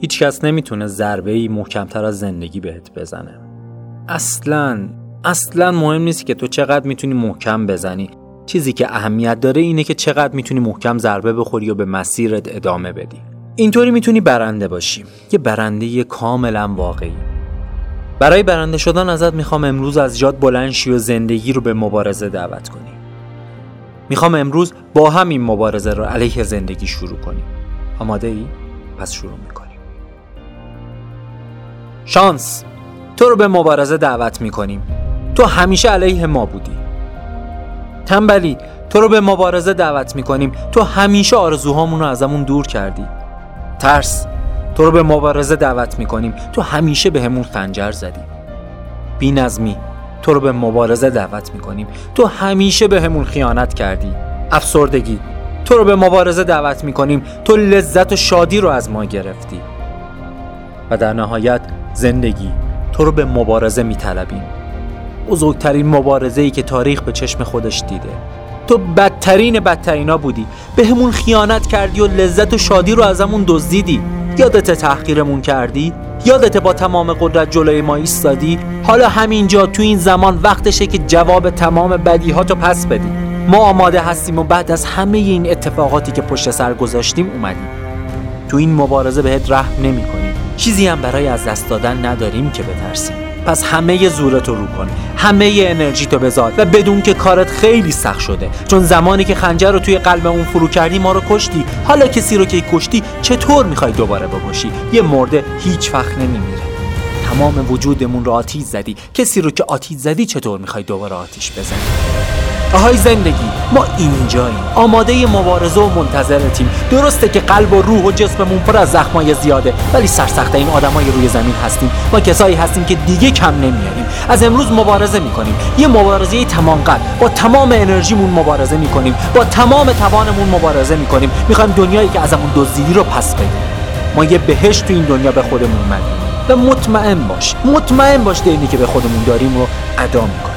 هیچکس نمی‌تونه ضربه ای محکمتر از زندگی بهت بزنه. اصلا اصلا مهم نیست که تو چقدر می‌تونی محکم بزنی. چیزی که اهمیت داره اینه که چقدر می‌تونی محکم ضربه بخوری و به مسیرت ادامه بدی. اینطوری می‌تونی برنده باشی. یه برنده کاملا واقعی. برای برنده شدن ازت می‌خوام امروز از جاد بلند شی و زندگی رو به مبارزه دعوت کنی. می‌خوام امروز با همین مبارزه رو علیه زندگی شروع کنیم آماده ای؟ پس شروع می‌کنیم شانس. تو رو به مبارزه دعوت می‌کنیم. تو همیشه علیه ما بودی. تنبلی تو رو به مبارزه دعوت می‌کنیم. تو همیشه آرزوهامون رو ازمون دور کردی. ترس تو رو به مبارزه دعوت می‌کنیم. تو همیشه به همون خنجر زدی. بی نظمی تو رو به مبارزه دعوت می‌کنیم. تو همیشه به همون خیانت کردی. افسردگی تو رو به مبارزه دعوت می‌کنیم. تو لذت و شادی رو از ما گرفتی. و در نهایت زندگی. تو رو به مبارزه میطلبیم. بزرگترین مبارزه ای که تاریخ به چشم خودش دیده. تو بدترین بدترینا بودی. به همون خیانت کردی و لذت و شادی رو ازمون دزدیدی. یادت تحقیرمون کردی؟ یادت با تمام قدرت جلوی ما ایستادی؟ حالا همینجا تو این زمان وقتشه که جواب تمام بدیهاتو پس بدی. ما آماده هستیم و بعد از همه این اتفاقاتی که پشت سر گذاشتیم اومدیم. تو این مبارزه بهت رحم نمی کنیم چیزی هم برای از دست دادن نداریم که بترسیم. پس همه زورتو رو کن. همه انرژی تو بذار و بدون که کارت خیلی سخت شده. چون زمانی که خنجر رو توی قلب اون فرو کردی ما رو کشتی. حالا کسی رو که کشتی چطور می‌خوای دوباره بکشی؟ یه مرده هیچ وقت نمیمیره. تمام وجودمون رو آتیش زدی. کسی رو که آتیش زدی چطور می‌خوای دوباره آتیش بزنی؟ آهای زندگی ما اینجاییم. آماده مبارزه و منتظرتیم. درسته که قلب و روح و جسممون پر از زخمای زیاده ولی سرسخت این آدمای روی زمین هستیم. ما کسایی هستیم که دیگه کم نمیاریم. از امروز مبارزه می‌کنیم. یه مبارزه تمام قد با تمام انرژیمون مبارزه می‌کنیم. با تمام توانمون مبارزه می‌کنیم. می‌خوایم دنیایی که ازمون دزدیدی رو پس بدیم. ما یه بهشت تو این دنیا به خودمون مدیم. و مطمئن باش. مطمئن باش دینی که به خودمون داریم رو ادا می‌کنیم.